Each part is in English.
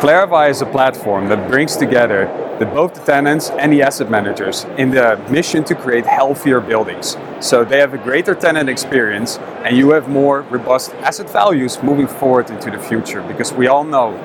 Clarify is a platform that brings together the, both the tenants and the asset managers in the mission to create healthier buildings. So they have a greater tenant experience and you have more robust asset values moving forward into the future because we all know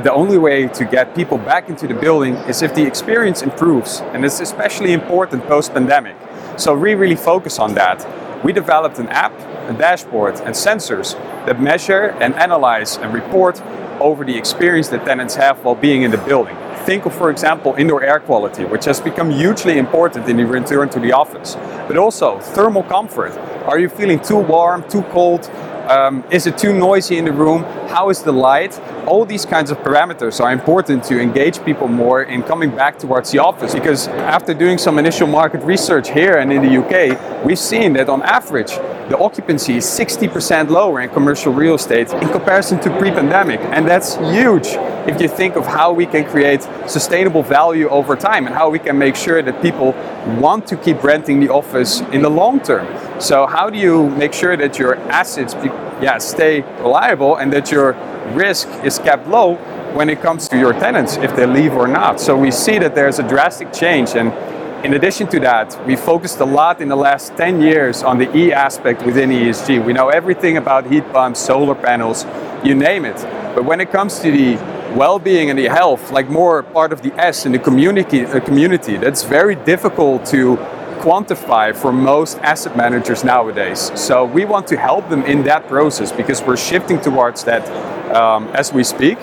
the only way to get people back into the building is if the experience improves and it's especially important post-pandemic. So we really focus on that. We developed an app, a dashboard and sensors that measure and analyze and report over the experience that tenants have while being in the building. Think of, for example, indoor air quality, which has become hugely important in the return to the office. But also thermal comfort. Are you feeling too warm, too cold? Um, is it too noisy in the room? How is the light? All these kinds of parameters are important to engage people more in coming back towards the office because after doing some initial market research here and in the UK, we've seen that on average the occupancy is 60% lower in commercial real estate in comparison to pre-pandemic and that's huge if you think of how we can create sustainable value over time and how we can make sure that people want to keep renting the office in the long term. So how do you make sure that your assets yeah, stay reliable and that your risk is kept low when it comes to your tenants if they leave or not. So we see that there's a drastic change and in addition to that, we focused a lot in the last 10 years on the E aspect within ESG. We know everything about heat pumps, solar panels, you name it. But when it comes to the well-being and the health, like more part of the S in the community, uh, community, that's very difficult to quantify for most asset managers nowadays. So we want to help them in that process because we're shifting towards that um, as we speak.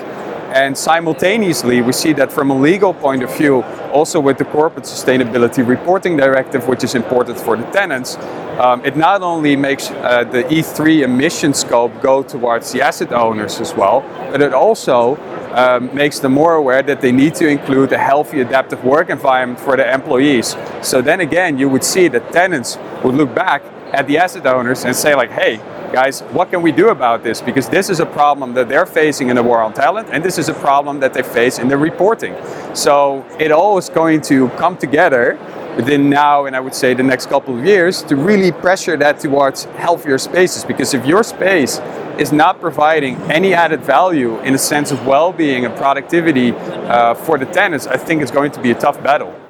And simultaneously, we see that from a legal point of view, also with the Corporate Sustainability Reporting Directive, which is important for the tenants, um, it not only makes uh, the E3 emission scope go towards the asset owners as well, but it also um, makes them more aware that they need to include a healthy adaptive work environment for their employees. So then again, you would see that tenants would look back at the asset owners and say like, hey, guys, what can we do about this? Because this is a problem that they're facing in the war on talent, and this is a problem that they face in the reporting. So it all is going to come together within now and I would say the next couple of years to really pressure that towards healthier spaces. Because if your space is not providing any added value in a sense of well-being and productivity uh, for the tenants, I think it's going to be a tough battle.